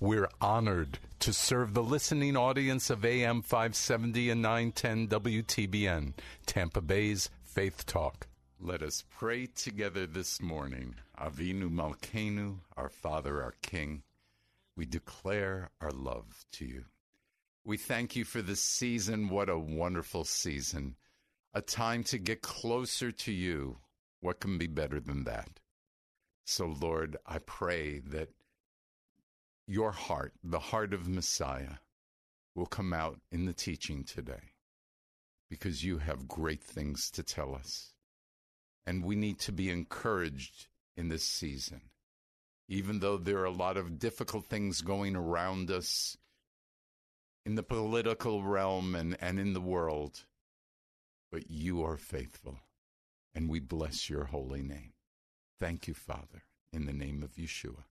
We're honored to serve the listening audience of AM 570 and 910 WTBN, Tampa Bay's Faith Talk. Let us pray together this morning. Avinu Malkenu, our Father, our King. We declare our love to you. We thank you for this season. What a wonderful season. A time to get closer to you. What can be better than that? So, Lord, I pray that your heart, the heart of Messiah, will come out in the teaching today because you have great things to tell us. And we need to be encouraged in this season. Even though there are a lot of difficult things going around us in the political realm and, and in the world, but you are faithful, and we bless your holy name. Thank you, Father, in the name of Yeshua.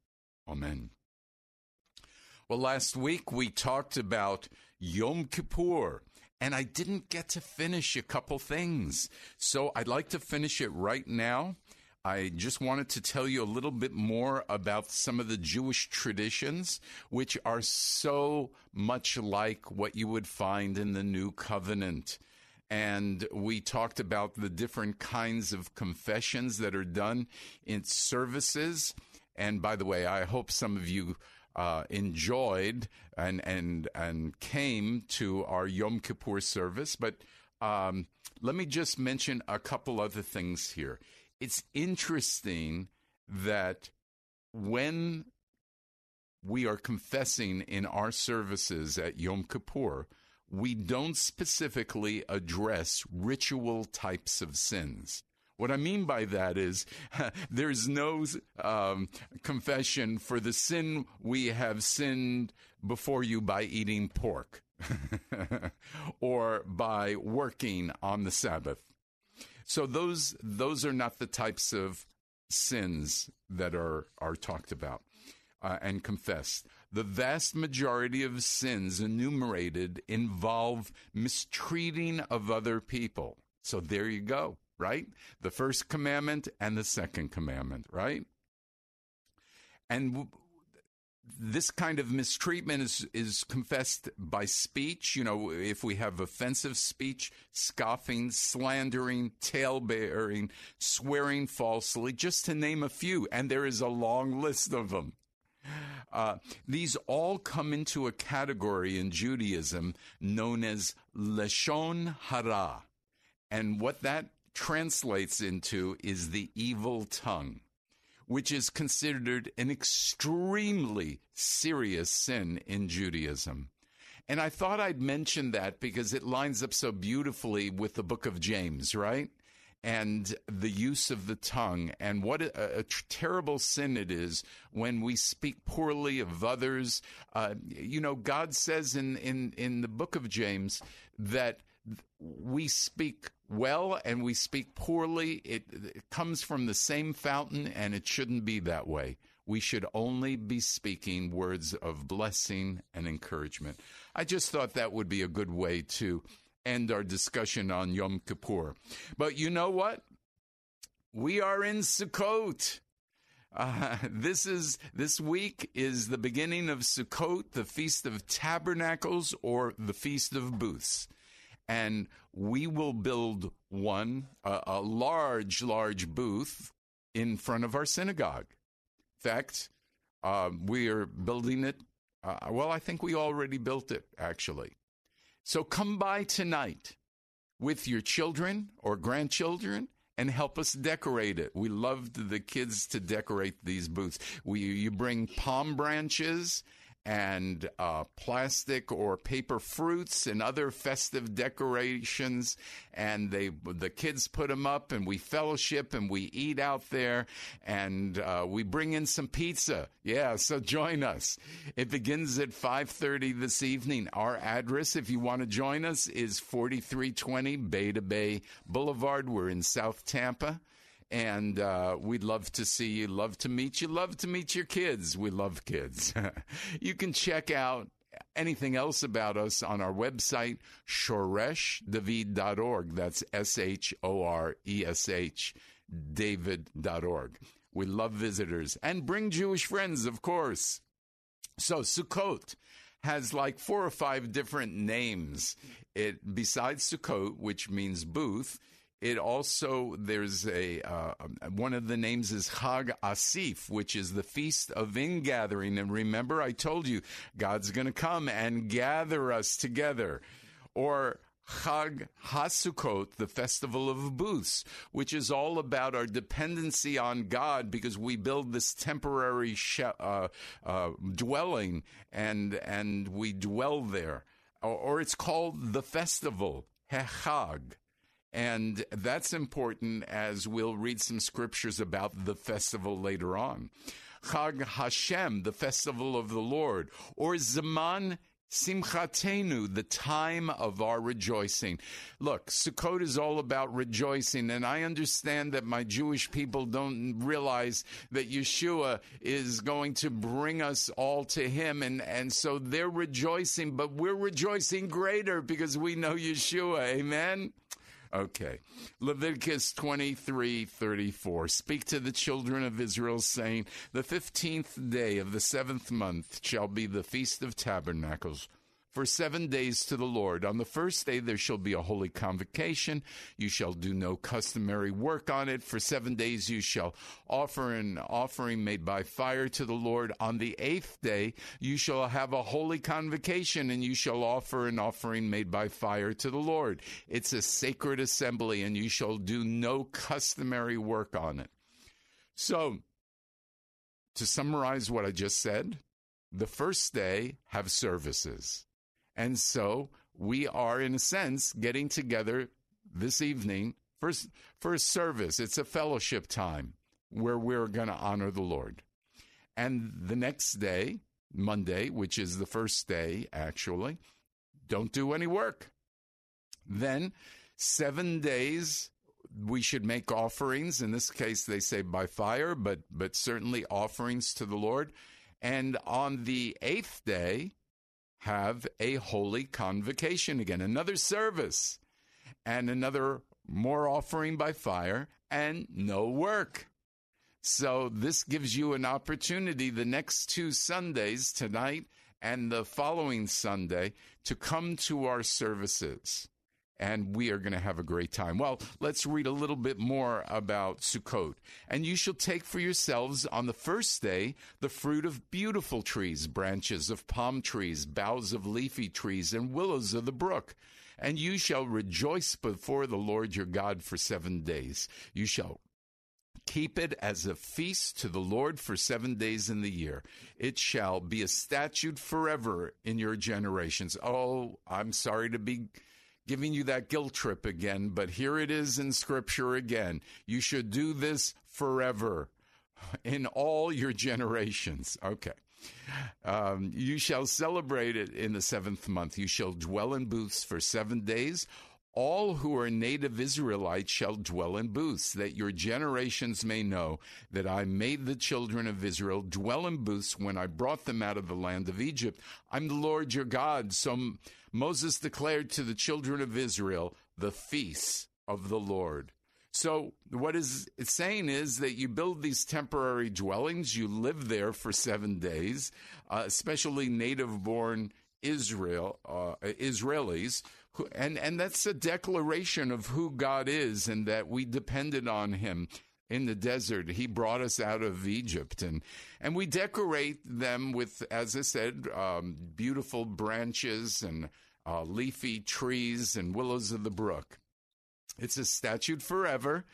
Amen. Well, last week we talked about Yom Kippur, and I didn't get to finish a couple things. So I'd like to finish it right now. I just wanted to tell you a little bit more about some of the Jewish traditions, which are so much like what you would find in the New Covenant. And we talked about the different kinds of confessions that are done in services. And by the way, I hope some of you uh, enjoyed and and and came to our Yom Kippur service. But um, let me just mention a couple other things here. It's interesting that when we are confessing in our services at Yom Kippur, we don't specifically address ritual types of sins. What I mean by that is there's no um, confession for the sin we have sinned before you by eating pork or by working on the Sabbath. So those those are not the types of sins that are are talked about uh, and confessed. The vast majority of sins enumerated involve mistreating of other people. So there you go right? The first commandment and the second commandment, right? And w- this kind of mistreatment is, is confessed by speech. You know, if we have offensive speech, scoffing, slandering, tale-bearing, swearing falsely, just to name a few, and there is a long list of them. Uh, these all come into a category in Judaism known as Lashon Hara. And what that translates into is the evil tongue, which is considered an extremely serious sin in Judaism. And I thought I'd mention that because it lines up so beautifully with the book of James, right? And the use of the tongue, and what a, a terrible sin it is when we speak poorly of others. Uh, you know, God says in, in, in the book of James that we speak well and we speak poorly. It, it, comes from the same fountain, and it shouldn't be that way. We should only be speaking words of blessing and encouragement. I just thought that would be a good way to end our discussion on Yom Kippur. But you know what? We are in Sukkot. Uh, this is this week is the beginning of Sukkot, the Feast of Tabernacles or the Feast of Booths, and we will build one a, a large, large booth in front of our synagogue. In fact, uh, we are building it. Uh, well, I think we already built it actually. So come by tonight with your children or grandchildren and help us decorate it. We loved the kids to decorate these booths. We you bring palm branches and uh, plastic or paper fruits and other festive decorations. And they, the kids put them up, and we fellowship and we eat out there, and uh, we bring in some pizza. Yeah, so join us. It begins at 5:30 this evening. Our address, if you want to join us, is 4320 Bay to Bay Boulevard. We're in South Tampa and uh, we'd love to see you, love to meet you, love to meet your kids. We love kids. you can check out anything else about us on our website, shoreshdavid.org. That's S H O R E S H, David.org. We love visitors and bring Jewish friends, of course. So, Sukkot has like four or five different names. It besides Sukkot, which means booth, it also there's a uh, one of the names is Chag Asif, which is the feast of ingathering. And remember, I told you God's going to come and gather us together. Or Chag Hasukot, the festival of booths, which is all about our dependency on God because we build this temporary sh- uh, uh, dwelling and and we dwell there. Or, or it's called the festival Hechag. And that's important as we'll read some scriptures about the festival later on. Chag Hashem, the festival of the Lord, or Zaman Simchatenu, the time of our rejoicing. Look, Sukkot is all about rejoicing, and I understand that my Jewish people don't realize that Yeshua is going to bring us all to Him, and, and so they're rejoicing, but we're rejoicing greater because we know Yeshua. Amen? Okay. Leviticus 23 34. Speak to the children of Israel, saying, The fifteenth day of the seventh month shall be the Feast of Tabernacles for seven days to the Lord. On the first day there shall be a holy convocation. You shall do no customary work on it. For seven days you shall offer an offering made by fire to the Lord. On the eighth day you shall have a holy convocation and you shall offer an offering made by fire to the Lord. It's a sacred assembly and you shall do no customary work on it. So, to summarize what I just said, the first day have services. And so we are, in a sense, getting together this evening for, for service. It's a fellowship time where we're going to honor the Lord. And the next day, Monday, which is the first day, actually, don't do any work. Then, seven days, we should make offerings. In this case, they say by fire, but, but certainly offerings to the Lord. And on the eighth day, have a holy convocation again, another service, and another more offering by fire, and no work. So this gives you an opportunity the next two Sundays, tonight and the following Sunday, to come to our services and we are going to have a great time. Well, let's read a little bit more about Sukkot. And you shall take for yourselves on the first day the fruit of beautiful trees, branches of palm trees, boughs of leafy trees, and willows of the brook. And you shall rejoice before the Lord your God for seven days. You shall Keep it as a feast to the Lord for seven days in the year. It shall be a statute forever in your generations. Oh, I'm sorry to be giving you that guilt trip again, but here it is in Scripture again. You should do this forever in all your generations. Okay. Um, you shall celebrate it in the seventh month. You shall dwell in booths for seven days. All who are native Israelites shall dwell in booths, that your generations may know that I made the children of Israel dwell in booths when I brought them out of the land of Egypt. I'm the Lord your God. So Moses declared to the children of Israel the feasts of the Lord. So, what is saying is that you build these temporary dwellings, you live there for seven days, uh, especially native born Israel, uh, Israelis, who, and, and that's a declaration of who God is and that we depended on him in the desert. He brought us out of Egypt, and and we decorate them with, as I said, um, beautiful branches and uh, leafy trees and willows of the brook. It's a statute forever.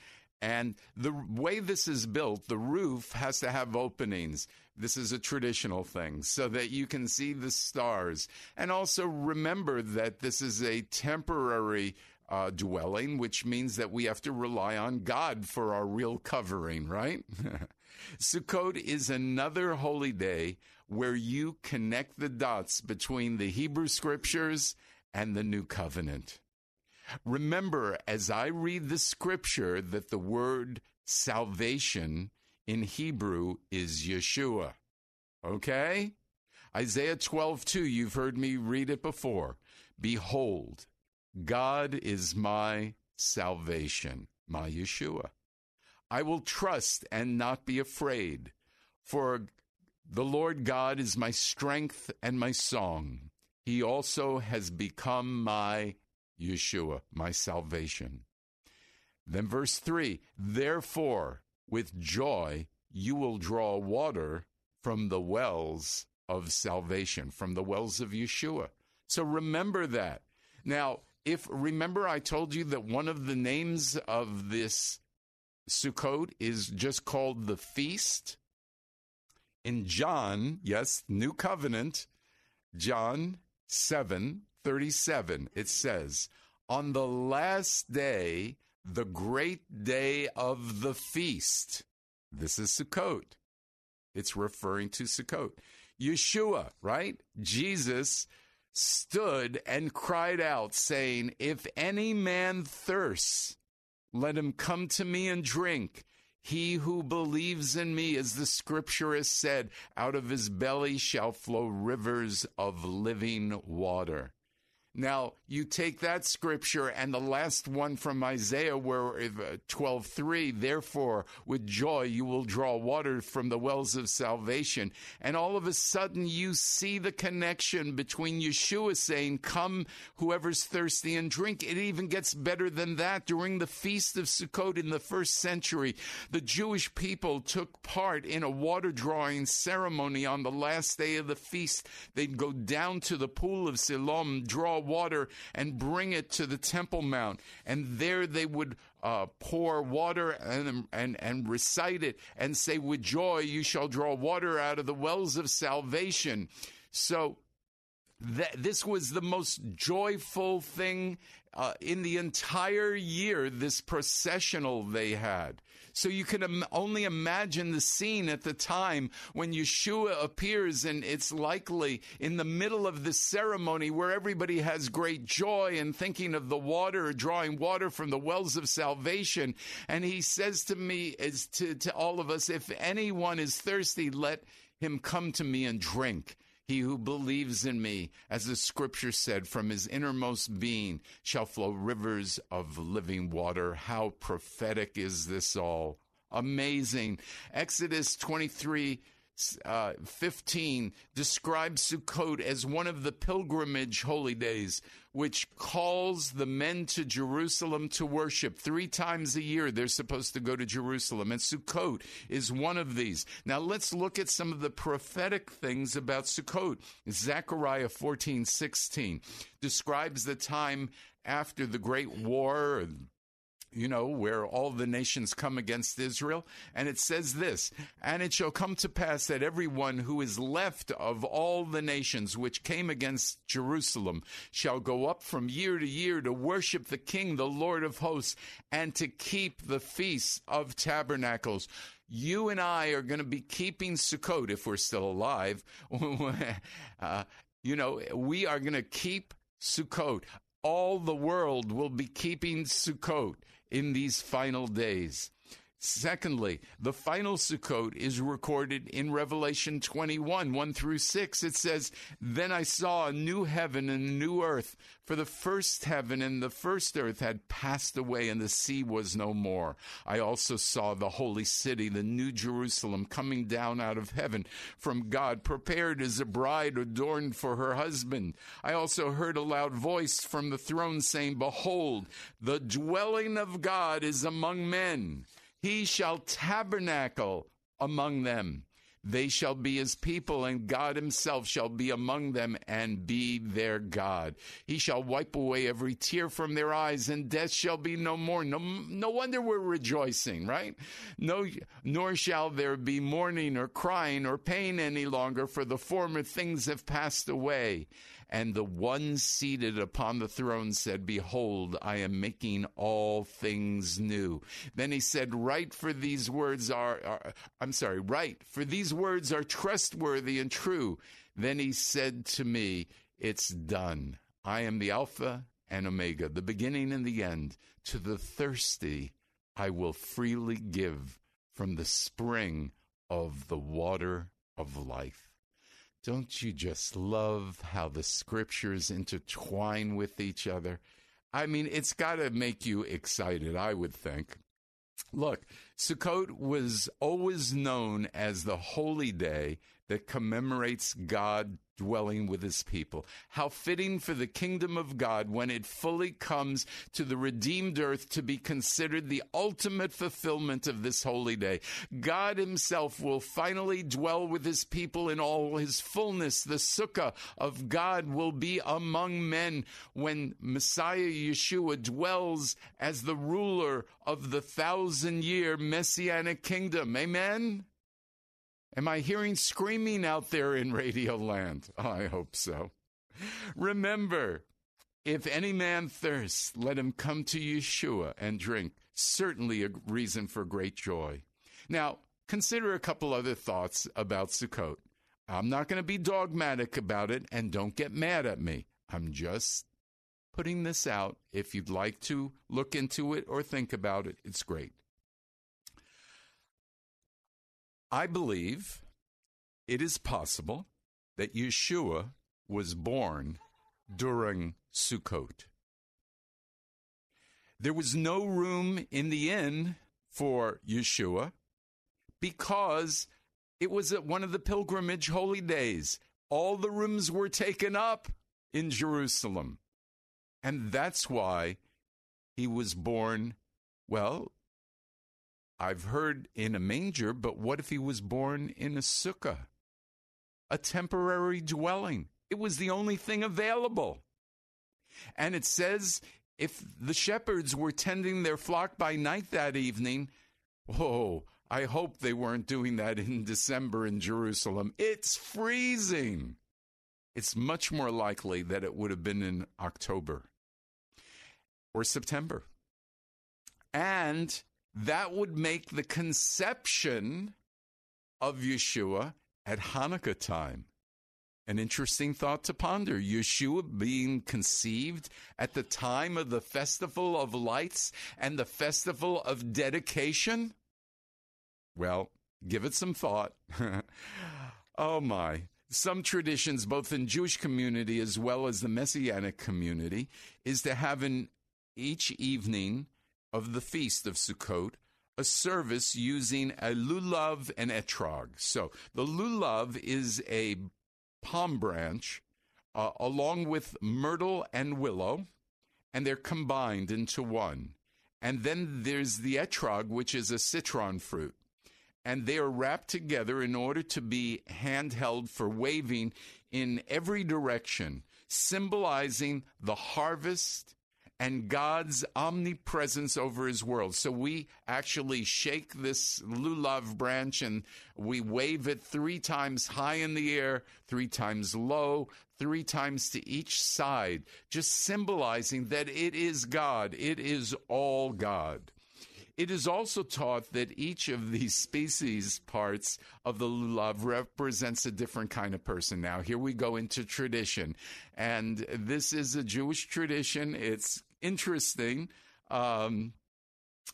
And the way this is built, the roof has to have openings. This is a traditional thing so that you can see the stars. And also remember that this is a temporary uh, dwelling, which means that we have to rely on God for our real covering, right? Sukkot is another holy day where you connect the dots between the Hebrew scriptures and the new covenant. Remember, as I read the scripture, that the word salvation in Hebrew is Yeshua. Okay? Isaiah 12, 2, you've heard me read it before. Behold, God is my salvation, my Yeshua. I will trust and not be afraid, for the Lord God is my strength and my song. He also has become my Yeshua, my salvation. Then, verse 3 Therefore, with joy, you will draw water from the wells of salvation, from the wells of Yeshua. So remember that. Now, if remember, I told you that one of the names of this Sukkot is just called the feast. In John, yes, New Covenant, John 7 37, it says, On the last day, the great day of the feast. This is Sukkot. It's referring to Sukkot. Yeshua, right? Jesus stood and cried out, saying, If any man thirsts, let him come to me and drink. He who believes in me, as the scripture has said, out of his belly shall flow rivers of living water. Now, you take that scripture and the last one from Isaiah where uh, 12:3, therefore with joy you will draw water from the wells of salvation. And all of a sudden you see the connection between Yeshua saying, "Come whoever's thirsty and drink." It even gets better than that. During the feast of Sukkot in the 1st century, the Jewish people took part in a water drawing ceremony on the last day of the feast. They'd go down to the pool of Siloam, draw water and bring it to the Temple Mount. And there they would uh, pour water and, and, and recite it and say, With joy you shall draw water out of the wells of salvation. So that this was the most joyful thing uh, in the entire year, this processional they had. So you can Im- only imagine the scene at the time when Yeshua appears, and it's likely in the middle of the ceremony where everybody has great joy and thinking of the water, drawing water from the wells of salvation. And he says to me, as to, to all of us, if anyone is thirsty, let him come to me and drink. He who believes in me, as the scripture said, from his innermost being shall flow rivers of living water. How prophetic is this all? Amazing. Exodus 23 uh, 15 describes Sukkot as one of the pilgrimage holy days, which calls the men to Jerusalem to worship. Three times a year, they're supposed to go to Jerusalem, and Sukkot is one of these. Now, let's look at some of the prophetic things about Sukkot. Zechariah 14 16 describes the time after the great war you know, where all the nations come against Israel. And it says this, and it shall come to pass that everyone who is left of all the nations which came against Jerusalem shall go up from year to year to worship the King, the Lord of hosts, and to keep the feasts of tabernacles. You and I are going to be keeping Sukkot if we're still alive. uh, you know, we are going to keep Sukkot all the world will be keeping Sukkot in these final days. Secondly, the final Sukkot is recorded in Revelation 21, 1 through 6. It says, Then I saw a new heaven and a new earth, for the first heaven and the first earth had passed away, and the sea was no more. I also saw the holy city, the new Jerusalem, coming down out of heaven from God, prepared as a bride adorned for her husband. I also heard a loud voice from the throne saying, Behold, the dwelling of God is among men. He shall tabernacle among them. They shall be his people, and God himself shall be among them and be their God. He shall wipe away every tear from their eyes, and death shall be no more. No, no wonder we're rejoicing, right? No, nor shall there be mourning or crying or pain any longer, for the former things have passed away. And the one seated upon the throne said, Behold, I am making all things new. Then he said, Write for these words are, are I'm sorry, write, for these words are trustworthy and true. Then he said to me, It's done. I am the Alpha and Omega, the beginning and the end. To the thirsty, I will freely give from the spring of the water of life. Don't you just love how the scriptures intertwine with each other? I mean, it's got to make you excited, I would think. Look, Sukkot was always known as the holy day that commemorates God dwelling with his people. How fitting for the kingdom of God when it fully comes to the redeemed earth to be considered the ultimate fulfillment of this holy day. God himself will finally dwell with his people in all his fullness. The sukkah of God will be among men when Messiah Yeshua dwells as the ruler of the thousand year messianic kingdom. Amen. Am I hearing screaming out there in Radio Land? Oh, I hope so. Remember, if any man thirsts, let him come to Yeshua and drink. Certainly a reason for great joy. Now, consider a couple other thoughts about Sukkot. I'm not going to be dogmatic about it, and don't get mad at me. I'm just putting this out. If you'd like to look into it or think about it, it's great. I believe it is possible that Yeshua was born during Sukkot. There was no room in the inn for Yeshua because it was at one of the pilgrimage holy days. All the rooms were taken up in Jerusalem. And that's why he was born, well, I've heard in a manger, but what if he was born in a sukkah? A temporary dwelling. It was the only thing available. And it says if the shepherds were tending their flock by night that evening, oh, I hope they weren't doing that in December in Jerusalem. It's freezing. It's much more likely that it would have been in October or September. And that would make the conception of Yeshua at Hanukkah time. An interesting thought to ponder. Yeshua being conceived at the time of the Festival of Lights and the Festival of Dedication? Well, give it some thought. oh my. Some traditions, both in Jewish community as well as the Messianic community, is to have in each evening of the feast of Sukkot a service using a lulav and etrog. So the lulav is a palm branch uh, along with myrtle and willow, and they're combined into one. And then there's the etrog, which is a citron fruit. And they are wrapped together in order to be handheld for waving in every direction, symbolizing the harvest and God's omnipresence over his world. So we actually shake this lulav branch and we wave it three times high in the air, three times low, three times to each side, just symbolizing that it is God. It is all God. It is also taught that each of these species parts of the lulav represents a different kind of person. Now, here we go into tradition. And this is a Jewish tradition. It's interesting. Um,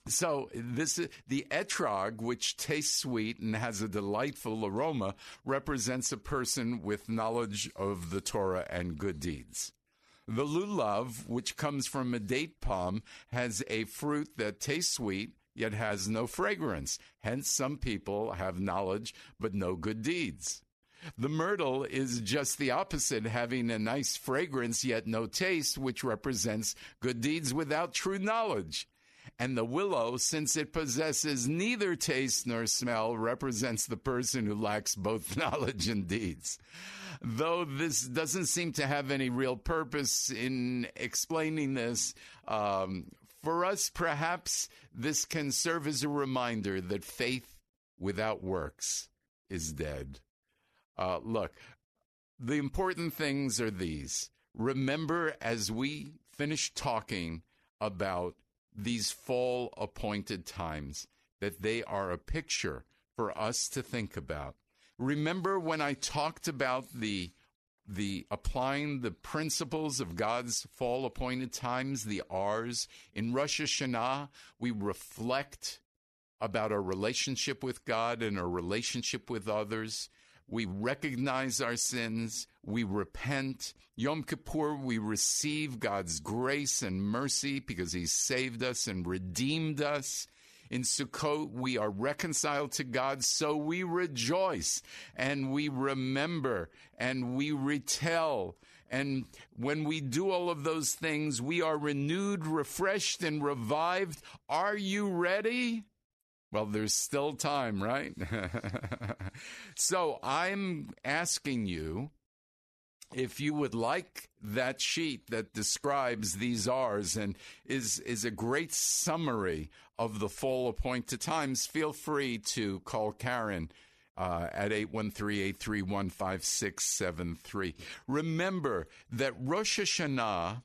So this is the etrog, which tastes sweet and has a delightful aroma, represents a person with knowledge of the Torah and good deeds. The lulav, which comes from a date palm, has a fruit that tastes sweet yet has no fragrance. Hence, some people have knowledge but no good deeds. The myrtle is just the opposite, having a nice fragrance yet no taste, which represents good deeds without true knowledge. And the willow, since it possesses neither taste nor smell, represents the person who lacks both knowledge and deeds. Though this doesn't seem to have any real purpose in explaining this, um, for us, perhaps this can serve as a reminder that faith without works is dead. Uh, look, the important things are these. Remember, as we finish talking about these fall appointed times, that they are a picture for us to think about. Remember when I talked about the the applying the principles of God's fall appointed times, the R's. In Rosh Hashanah, we reflect about our relationship with God and our relationship with others. We recognize our sins. We repent. Yom Kippur, we receive God's grace and mercy because He saved us and redeemed us. In Sukkot, we are reconciled to God, so we rejoice and we remember and we retell. And when we do all of those things, we are renewed, refreshed, and revived. Are you ready? Well, there's still time, right? so I'm asking you if you would like that sheet that describes these R's and is is a great summary of the fall appointed times, feel free to call Karen uh, at 813-831-5673. Remember that Rosh Hashanah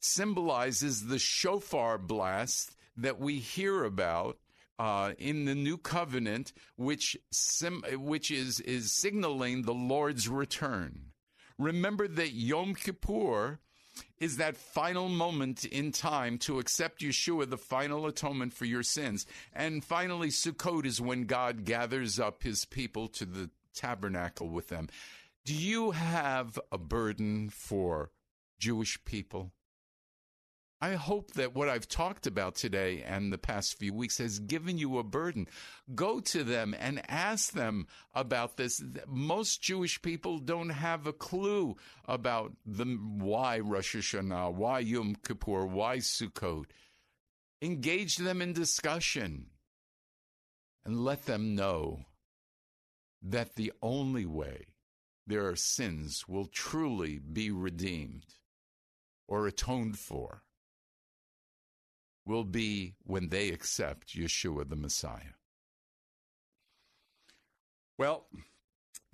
symbolizes the shofar blast that we hear about uh, in the new covenant, which sim- which is is signaling the Lord's return. Remember that Yom Kippur is that final moment in time to accept Yeshua, the final atonement for your sins. And finally, Sukkot is when God gathers up his people to the tabernacle with them. Do you have a burden for Jewish people? I hope that what I've talked about today and the past few weeks has given you a burden. Go to them and ask them about this. Most Jewish people don't have a clue about the why Rosh Hashanah, why Yom Kippur, why Sukkot. Engage them in discussion and let them know that the only way their sins will truly be redeemed or atoned for will be when they accept Yeshua the Messiah. Well,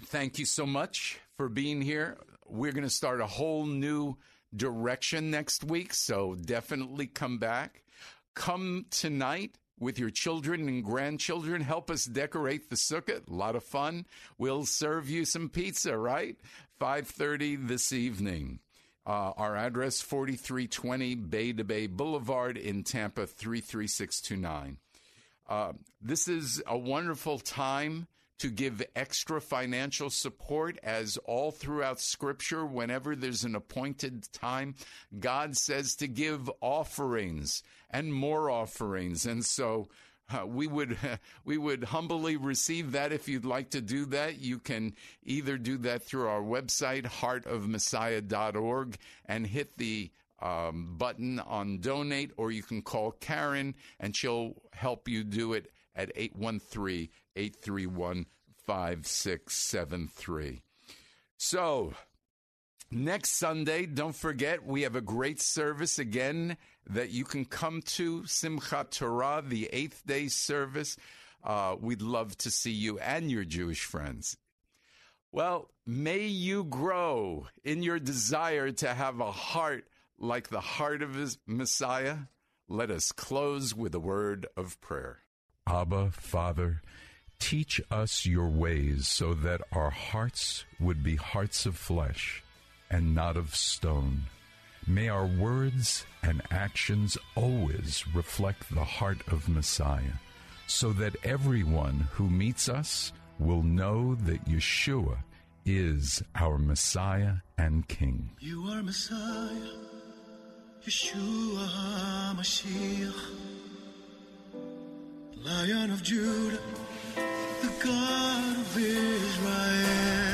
thank you so much for being here. We're going to start a whole new direction next week, so definitely come back. Come tonight with your children and grandchildren. Help us decorate the sukkah. A lot of fun. We'll serve you some pizza, right? 5:30 this evening. Uh, our address 4320 Bay to Bay Boulevard in Tampa 33629. Uh, this is a wonderful time to give extra financial support as all throughout scripture whenever there's an appointed time God says to give offerings and more offerings and so uh, we would we would humbly receive that. If you'd like to do that you can either do that through our website heartofmessiah.org and hit the um, button on donate or you can call Karen and she'll help you do it at 813-831-5673 so next Sunday don't forget we have a great service again that you can come to Simchat Torah, the eighth day service. Uh, we'd love to see you and your Jewish friends. Well, may you grow in your desire to have a heart like the heart of his Messiah. Let us close with a word of prayer. Abba, Father, teach us your ways so that our hearts would be hearts of flesh and not of stone May our words and actions always reflect the heart of Messiah, so that everyone who meets us will know that Yeshua is our Messiah and King. You are Messiah, Yeshua HaMashiach, Lion of Judah, the God of Israel.